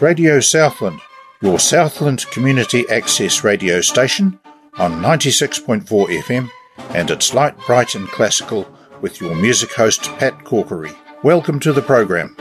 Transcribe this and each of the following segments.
Radio Southland, your Southland community access radio station on 96.4 FM, and it's light, bright, and classical with your music host Pat Corkery. Welcome to the program.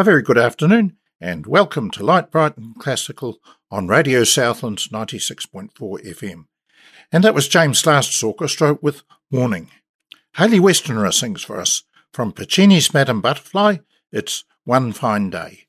A very good afternoon and welcome to Light Bright and Classical on Radio Southland's 96.4 FM. And that was James Last's orchestra with Warning. Hayley Westenra sings for us from Puccini's Madame Butterfly. It's One Fine Day.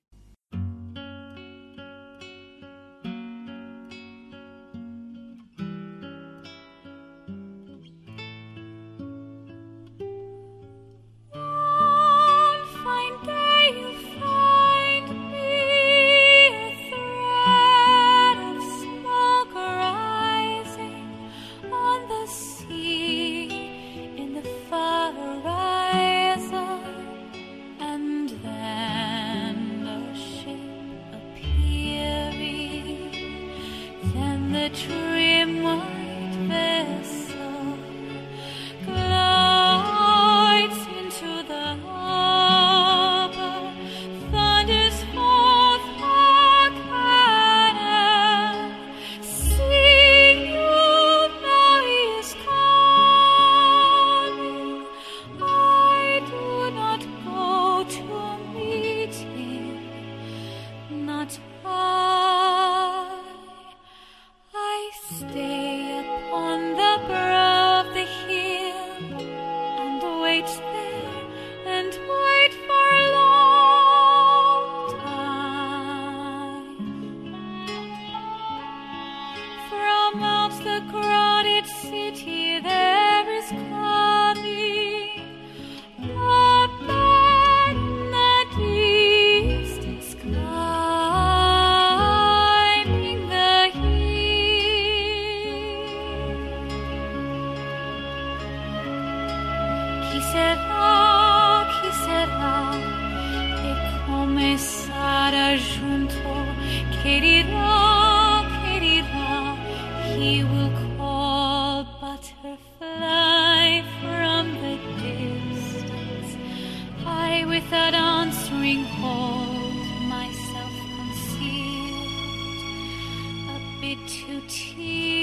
to tears.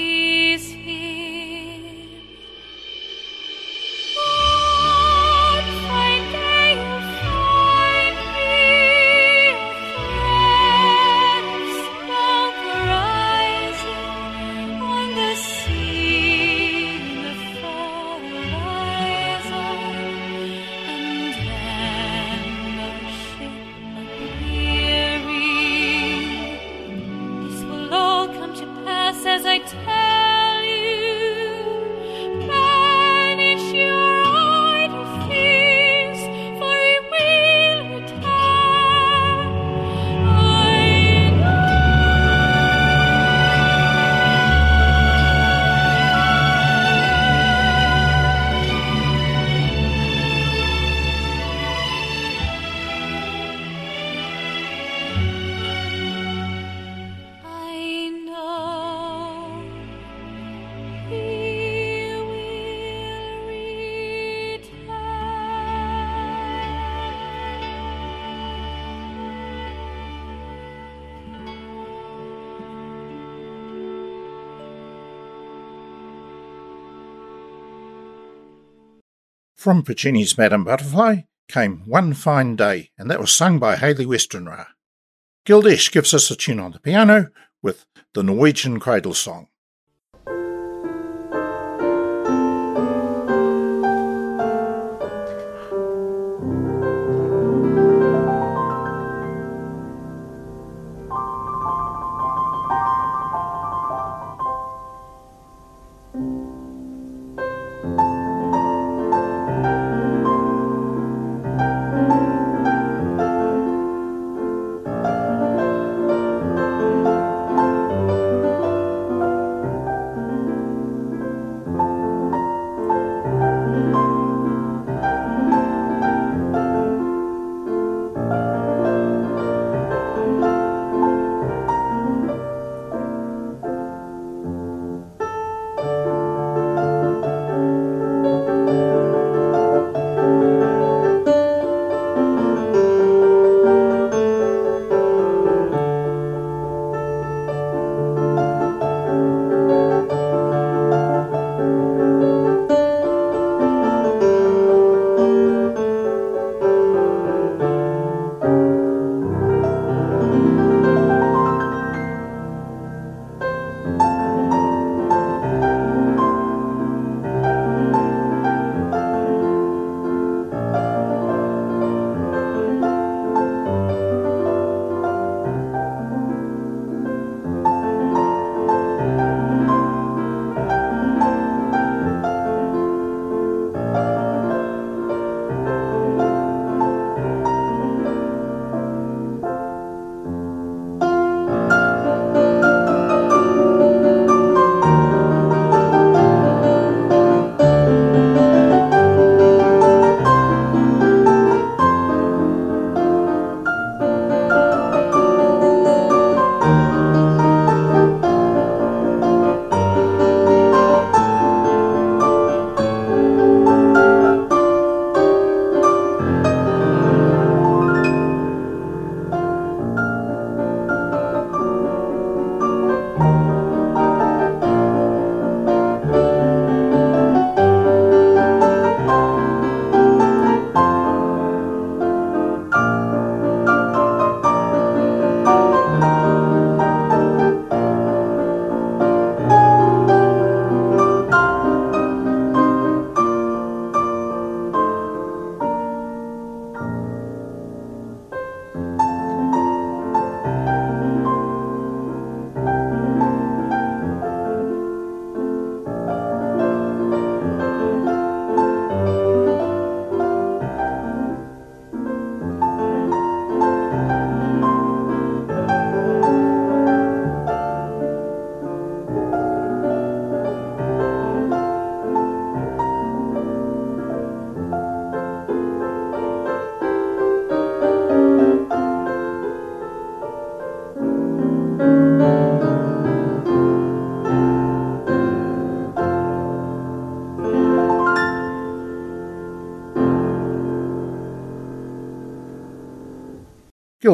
From Puccini's Madame Butterfly came One Fine Day, and that was sung by Hayley Westenra. Gil Dech gives us a tune on the piano with the Norwegian Cradle Song.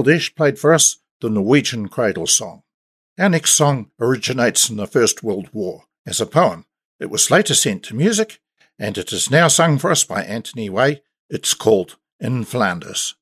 Played for us the Norwegian Cradle Song. Our next song originates in the First World War as a poem. It was later sent to music, and it is now sung for us by Anthony Way. It's called In Flanders.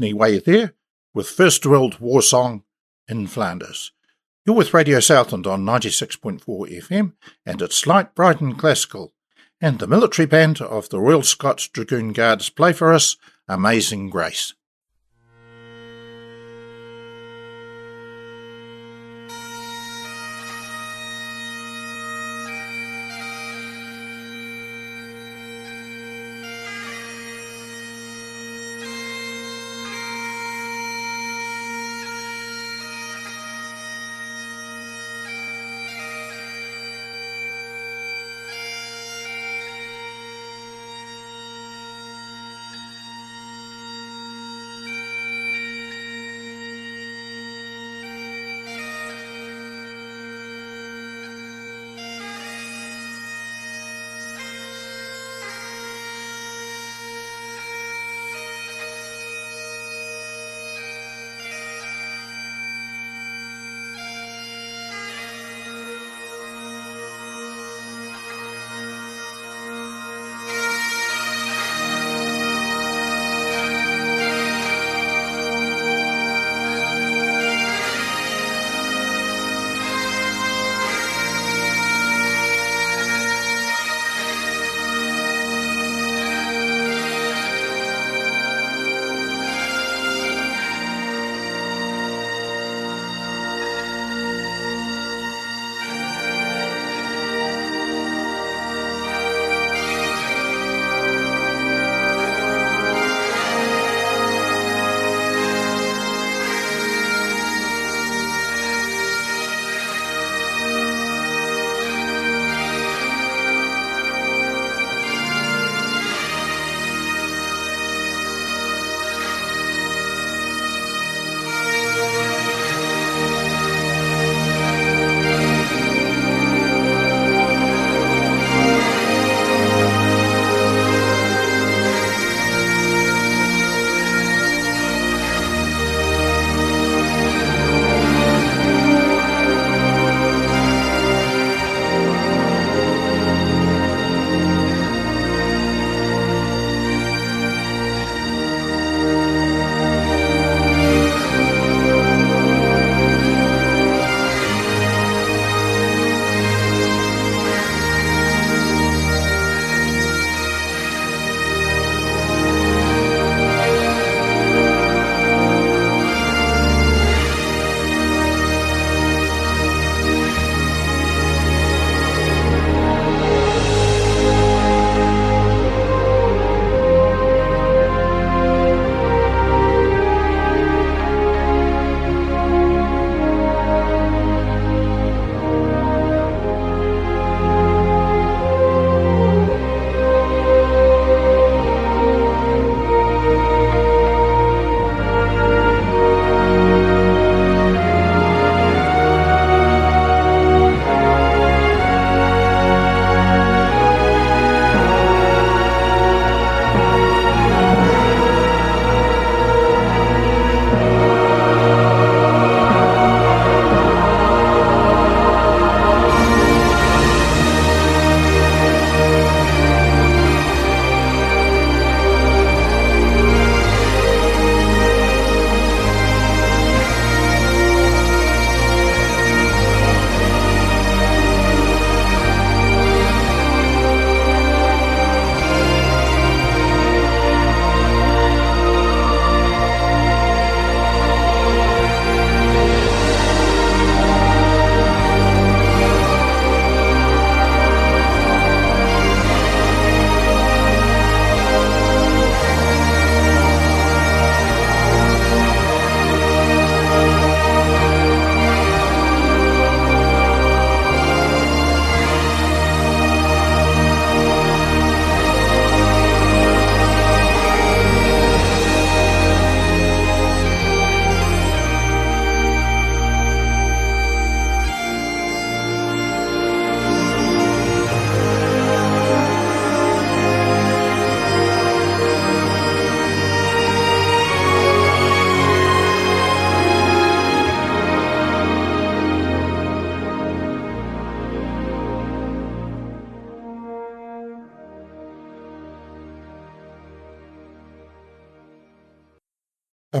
Anthony Way there with First World War Song in Flanders. You're with Radio Southland on 96.4 FM and it's light, bright and classical. And the military band of the Royal Scots Dragoon Guards play for us Amazing Grace.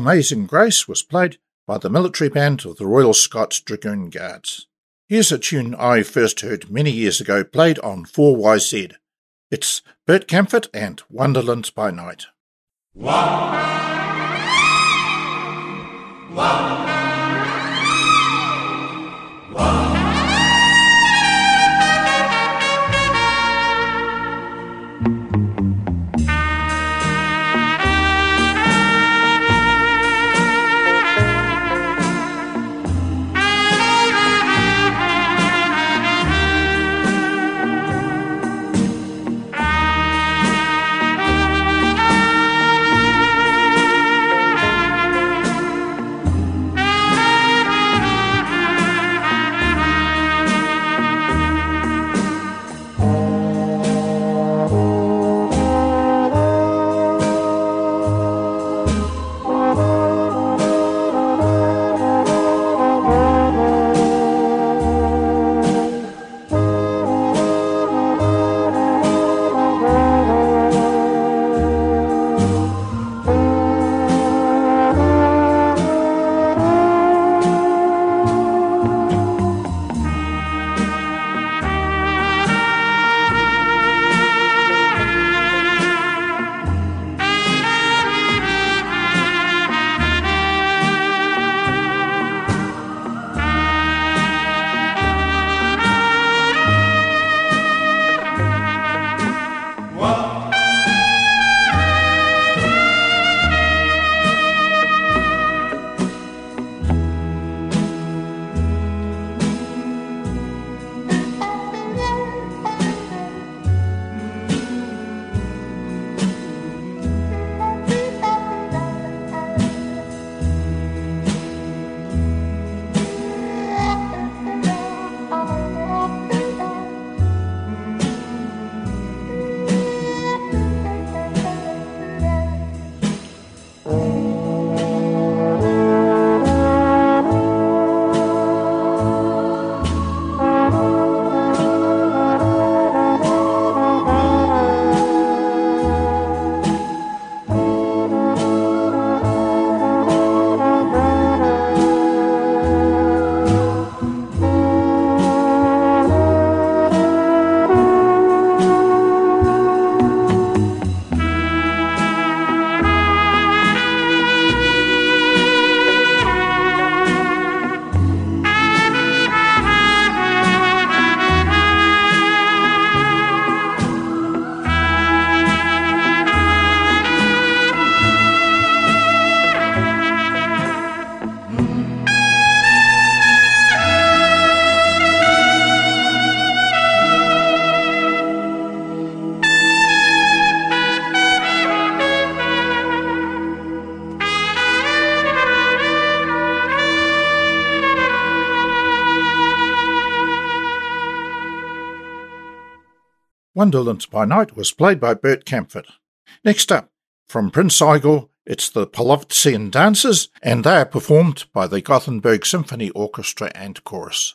Amazing Grace was played by the military band of the Royal Scots Dragoon Guards. Here's a tune I first heard many years ago played on 4YZ. It's Bert Kaempfert and Wonderland by Night. Wow. Wow. Wonderland by Night was played by Bert Kaempfert. Next up, from Prince Igor, it's the Polovtsian Dances, and they are performed by the Gothenburg Symphony Orchestra and Chorus.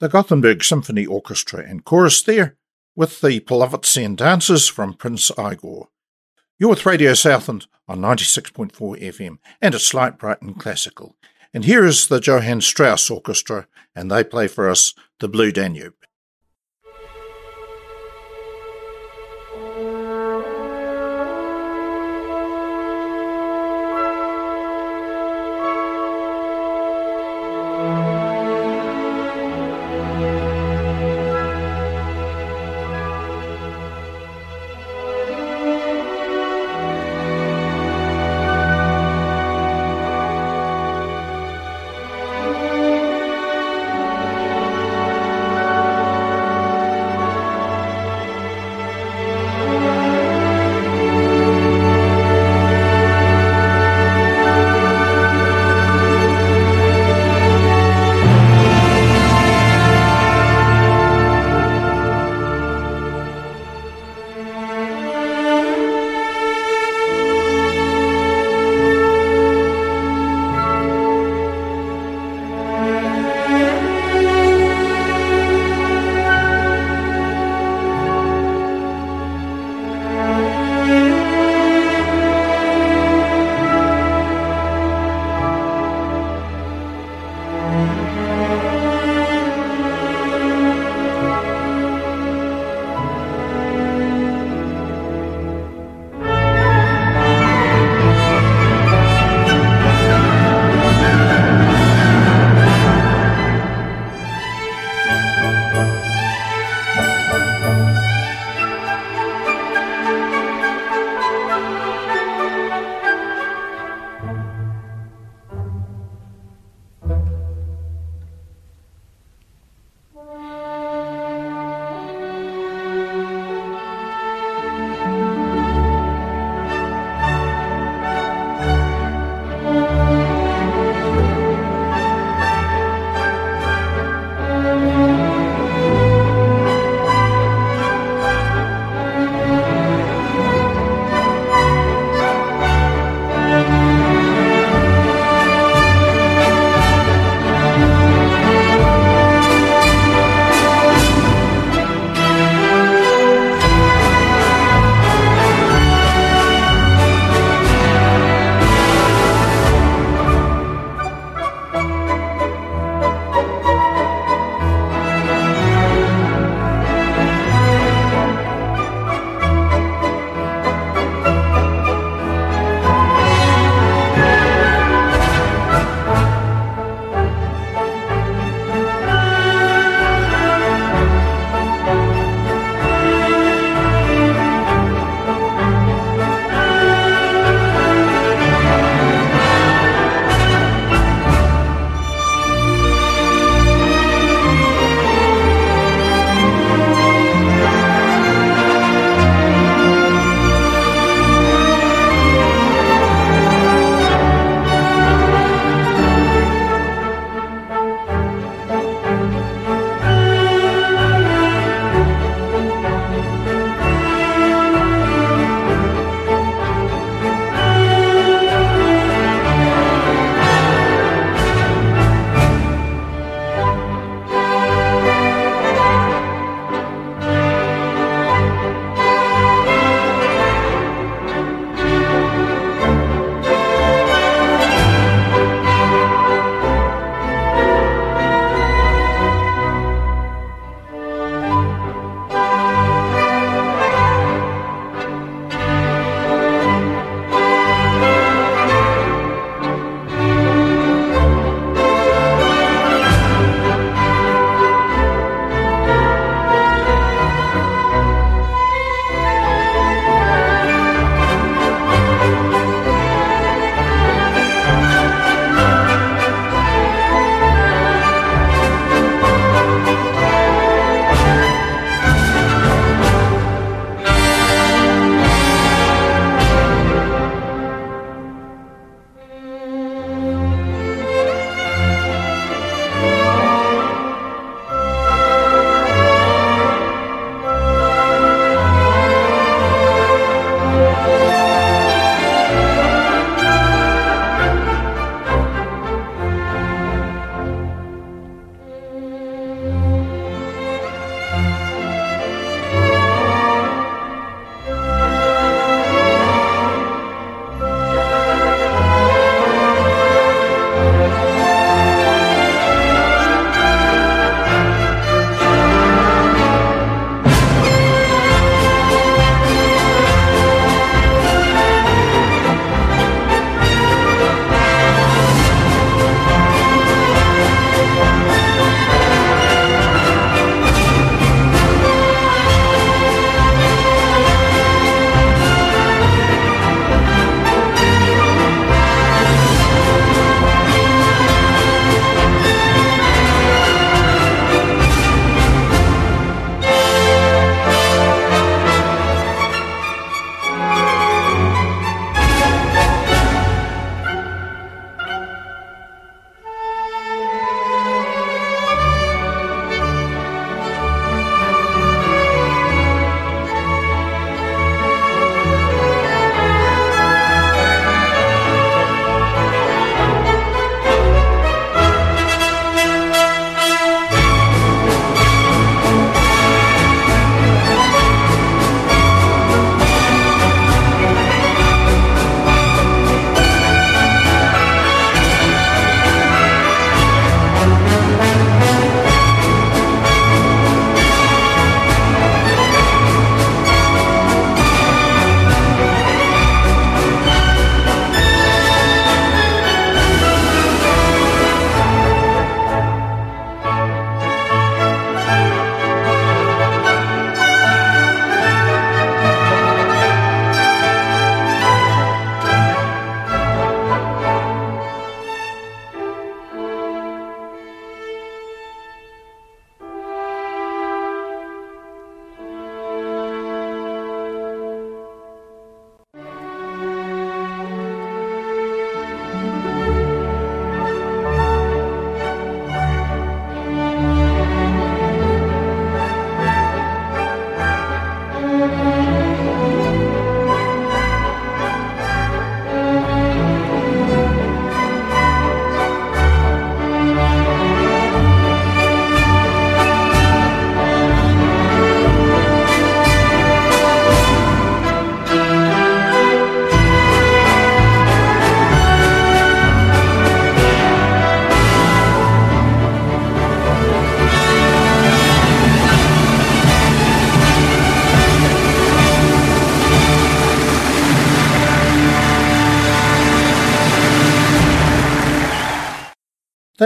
The Gothenburg Symphony Orchestra and Chorus there, with the Polovtsian Dances from Prince Igor. You're with Radio Southland on 96.4 FM, and it's light, bright, and classical. And here is the Johann Strauss Orchestra, and they play for us the Blue Danube.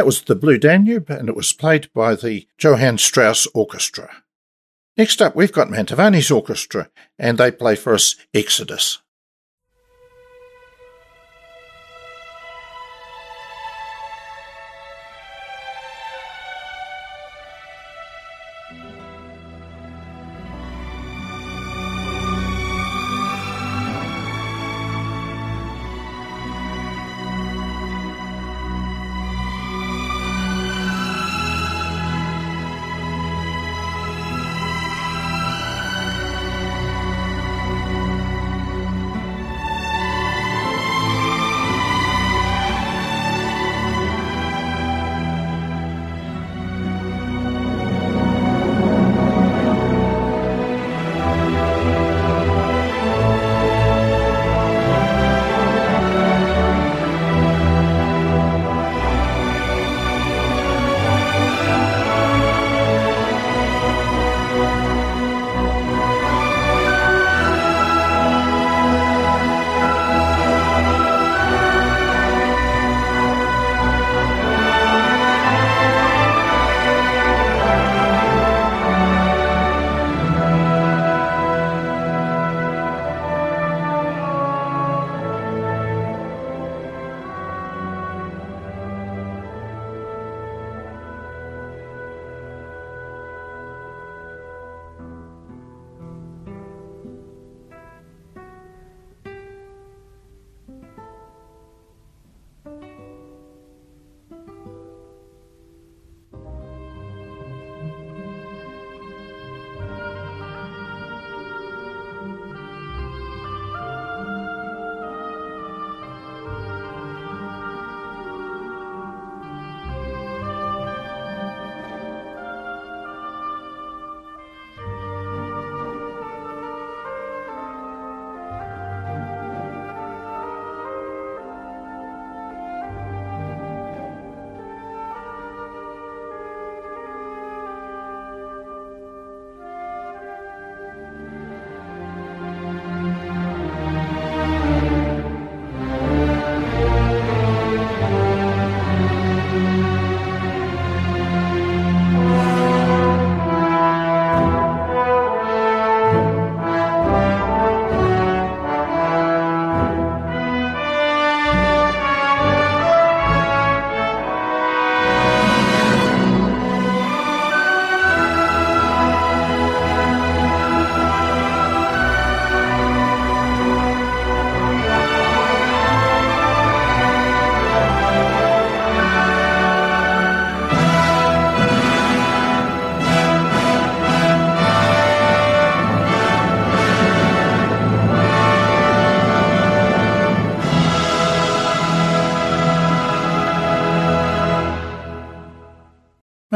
That was the Blue Danube, and it was played by the Johann Strauss Orchestra. Next up, we've got Mantovani's Orchestra, and they play for us Exodus.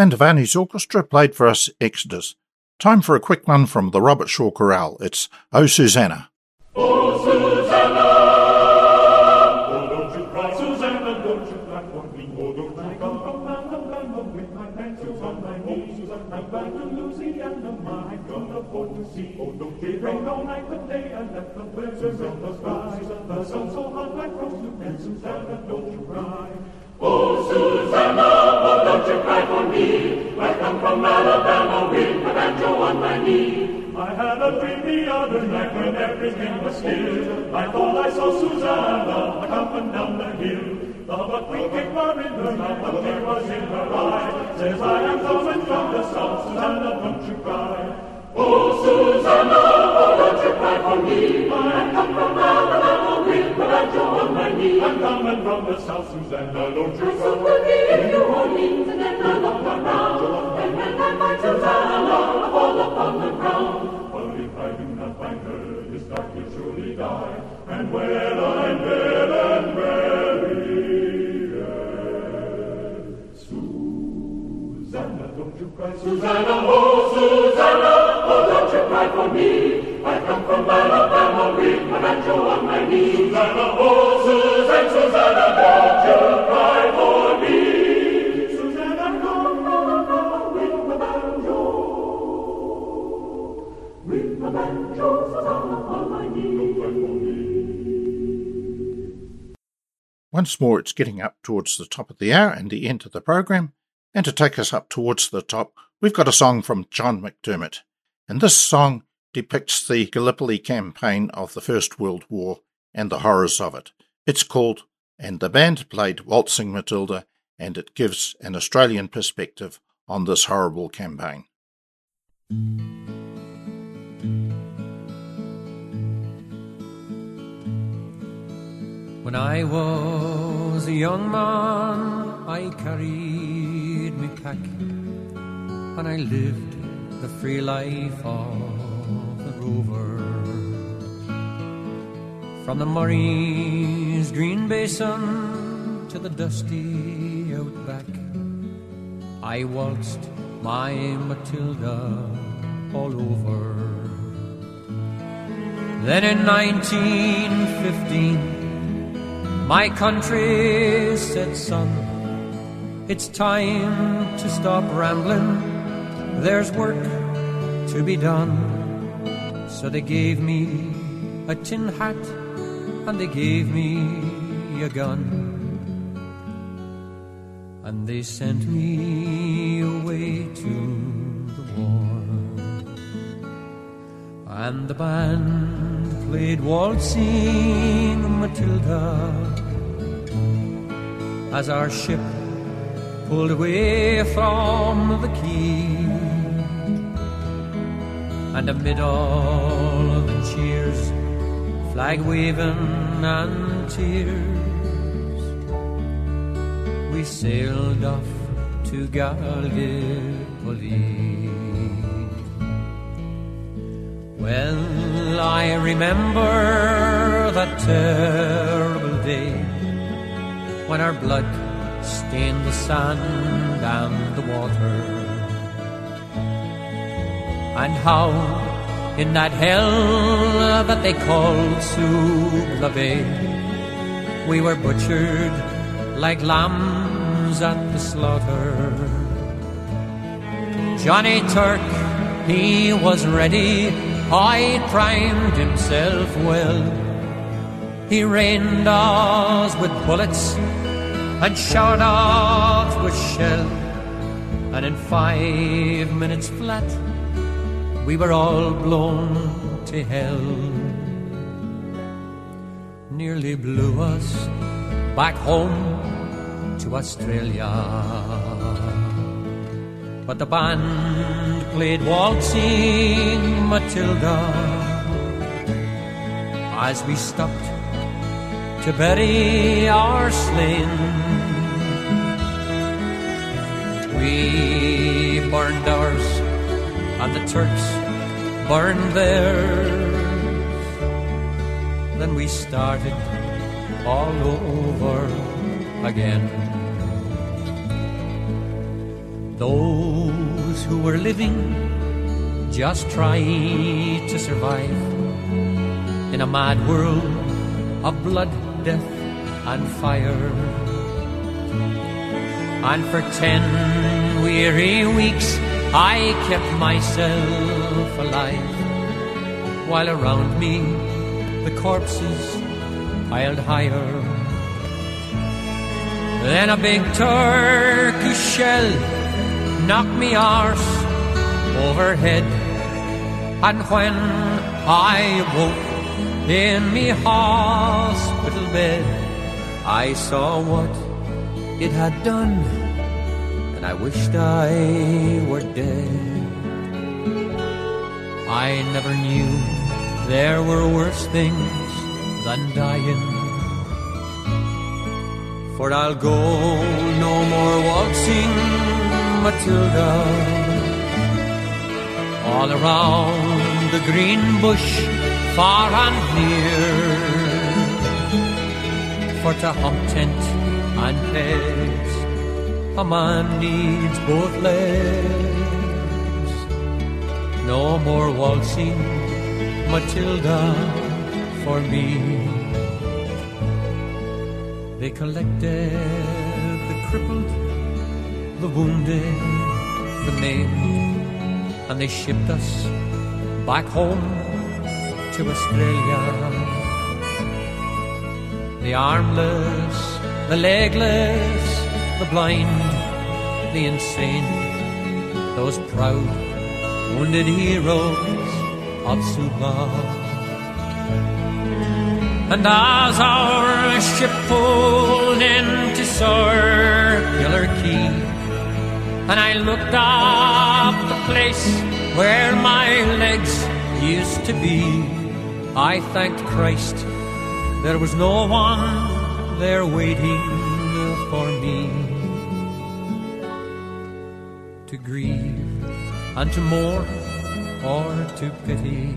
Mantovani's orchestra played for us Exodus. Time for a quick one from the Robert Shaw Chorale. It's Oh Susanna. From Alabama with my banjo on my knee. I had a dream the other night when everything was still. I thought I saw Susanna coming down the hill. The buckwheat cake bar in her mouth, a tear was in her eye. Says, I am coming from the south, Susanna, don't you cry. Oh, Susanna, oh, don't you cry for me. I come from Alabama with my banjo on my knee. I'm coming from the south, Susanna, don't you cry. I saw the in New Orleans, and then I looked around. Upon the ground. But if I do not find her, this dark will surely die. And when I'm dead and buried, Susanna, don't you cry, Susanna, oh, Susanna. Oh, don't you cry for me. I come from Alabama with my banjo on my knee. Susanna, oh, Susanna, Susanna, don't you cry Once more, it's getting up towards the top of the hour and the end of the program. And to take us up towards the top, we've got a song from John McDermott. And this song depicts the Gallipoli campaign of the First World War and the horrors of it. It's called And the Band Played Waltzing Matilda, and it gives an Australian perspective on this horrible campaign. When I was a young man, I carried me pack, and I lived the free life of the rover. From the Murray's green basin to the dusty outback, I waltzed my Matilda all over. Then in 1915, my country said, son, it's time to stop rambling. There's work to be done. So they gave me a tin hat and they gave me a gun. And they sent me away to the war. And the band played waltzing Matilda as our ship pulled away from the quay. And amid all of the cheers, flag waving and tears, we sailed off to Gallipoli. Well, I remember that terrible day when our blood stained the sand and the water. And how in that hell that they called Suvla Bay, we were butchered like lambs at the slaughter. Johnny Turk, he was ready, I primed himself well. He rained us with bullets and showered us with shell. And in five minutes flat, we were all blown to hell. Nearly blew us back home to Australia. But the band played waltzing Matilda as we stopped to bury our slain. We burned ours, and the Turks burned theirs. Then we started all over again. Those who were living just tried to survive in a mad world of blood, death, and fire. And for ten weary weeks I kept myself alive, while around me the corpses piled higher. Then a big Turkish shell knocked me arse overhead, and when I woke in me hospital bed, I saw what it had done, and I wished I were dead. I never knew there were worse things than dying. For I'll go no more waltzing Matilda all around the green bush far and near for to hump tent and pegs a man needs both legs. No more waltzing Matilda for me. They collected the crippled the wounded the maimed and they shipped us back home to Australia. The armless the legless, the blind, the insane, those proud, wounded heroes of Suvla. And as our ship pulled into Circular Quay, and I looked up the place where my legs used to be, I thanked Christ there was no one there waiting for me to grieve and to mourn or to pity.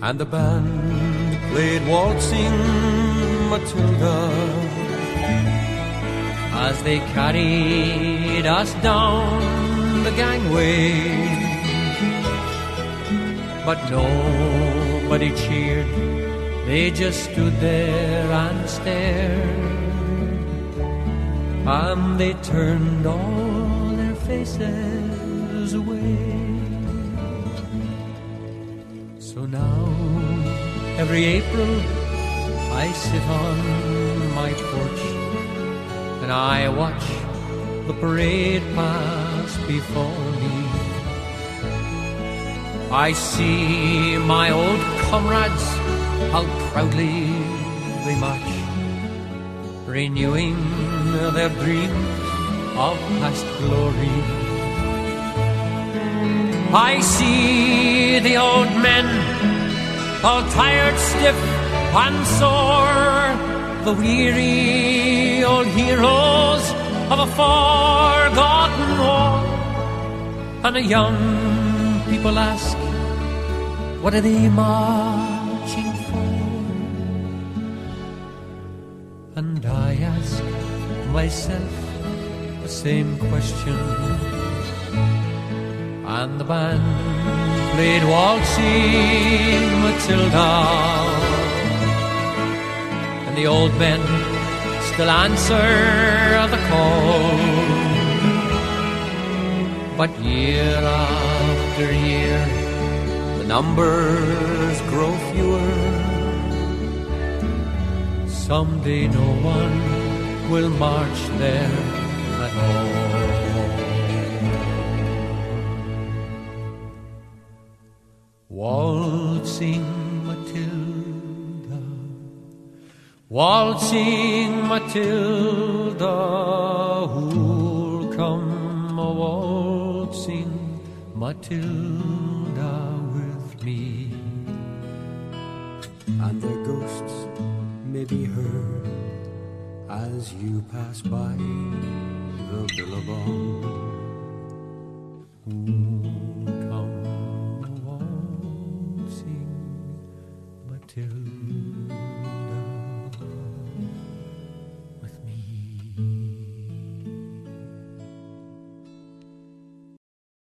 And the band played waltzing Matilda as they carried us down the gangway. But nobody cheered, they just stood there and stared. And they turned all their faces away. So now, every April, I sit on my porch and I watch the parade pass before. I see my old comrades, how proudly they march, renewing their dreams of past glory. I see the old men, all tired, stiff, and sore, the weary old heroes of a forgotten war. And the young people ask, what are they marching for? And I ask myself the same question. And the band played waltzing Matilda. And the old men still answer the call. But year after year, the numbers grow fewer. Someday no one will march there at all. Waltzing Matilda, waltzing Matilda, Matilda with me? and their ghosts may be heard as you pass by the billabong.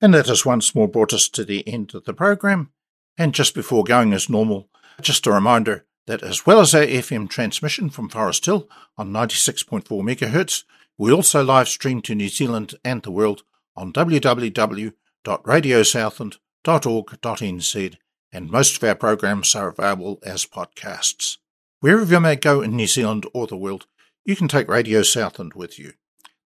And that has once more brought us to the end of the program. And just before going as normal, just a reminder that as well as our FM transmission from Forest Hill on 96.4 MHz, we also live stream to New Zealand and the world on www.radiosouthland.org.nz, and most of our programs are available as podcasts. Wherever you may go in New Zealand or the world, you can take Radio Southland with you.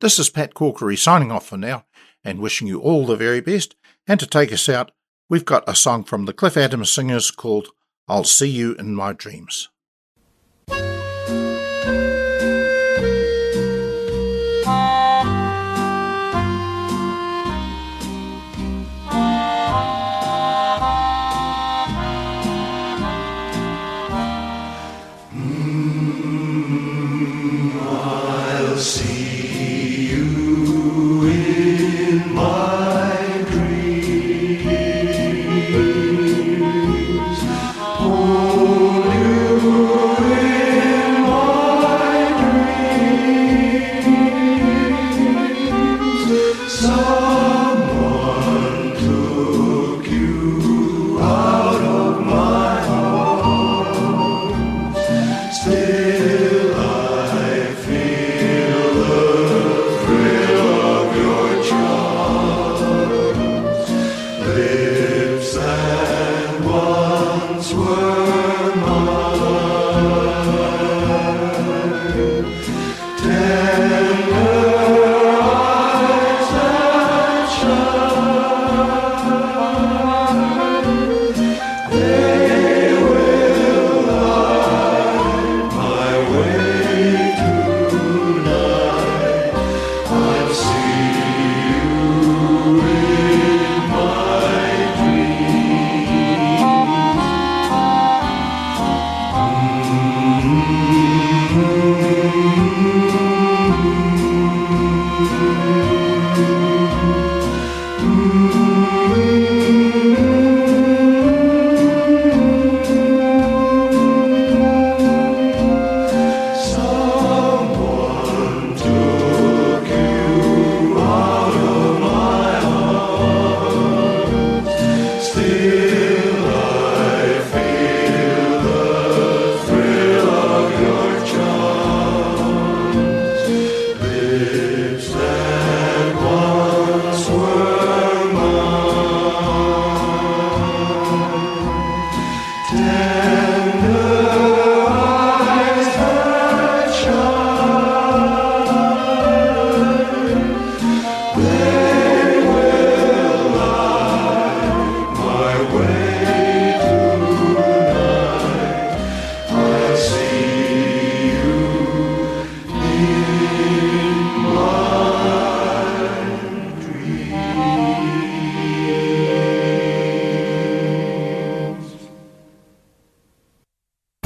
This is Pat Corkery signing off for now and wishing you all the very best. And to take us out, we've got a song from the Cliff Adams Singers called I'll See You in My Dreams.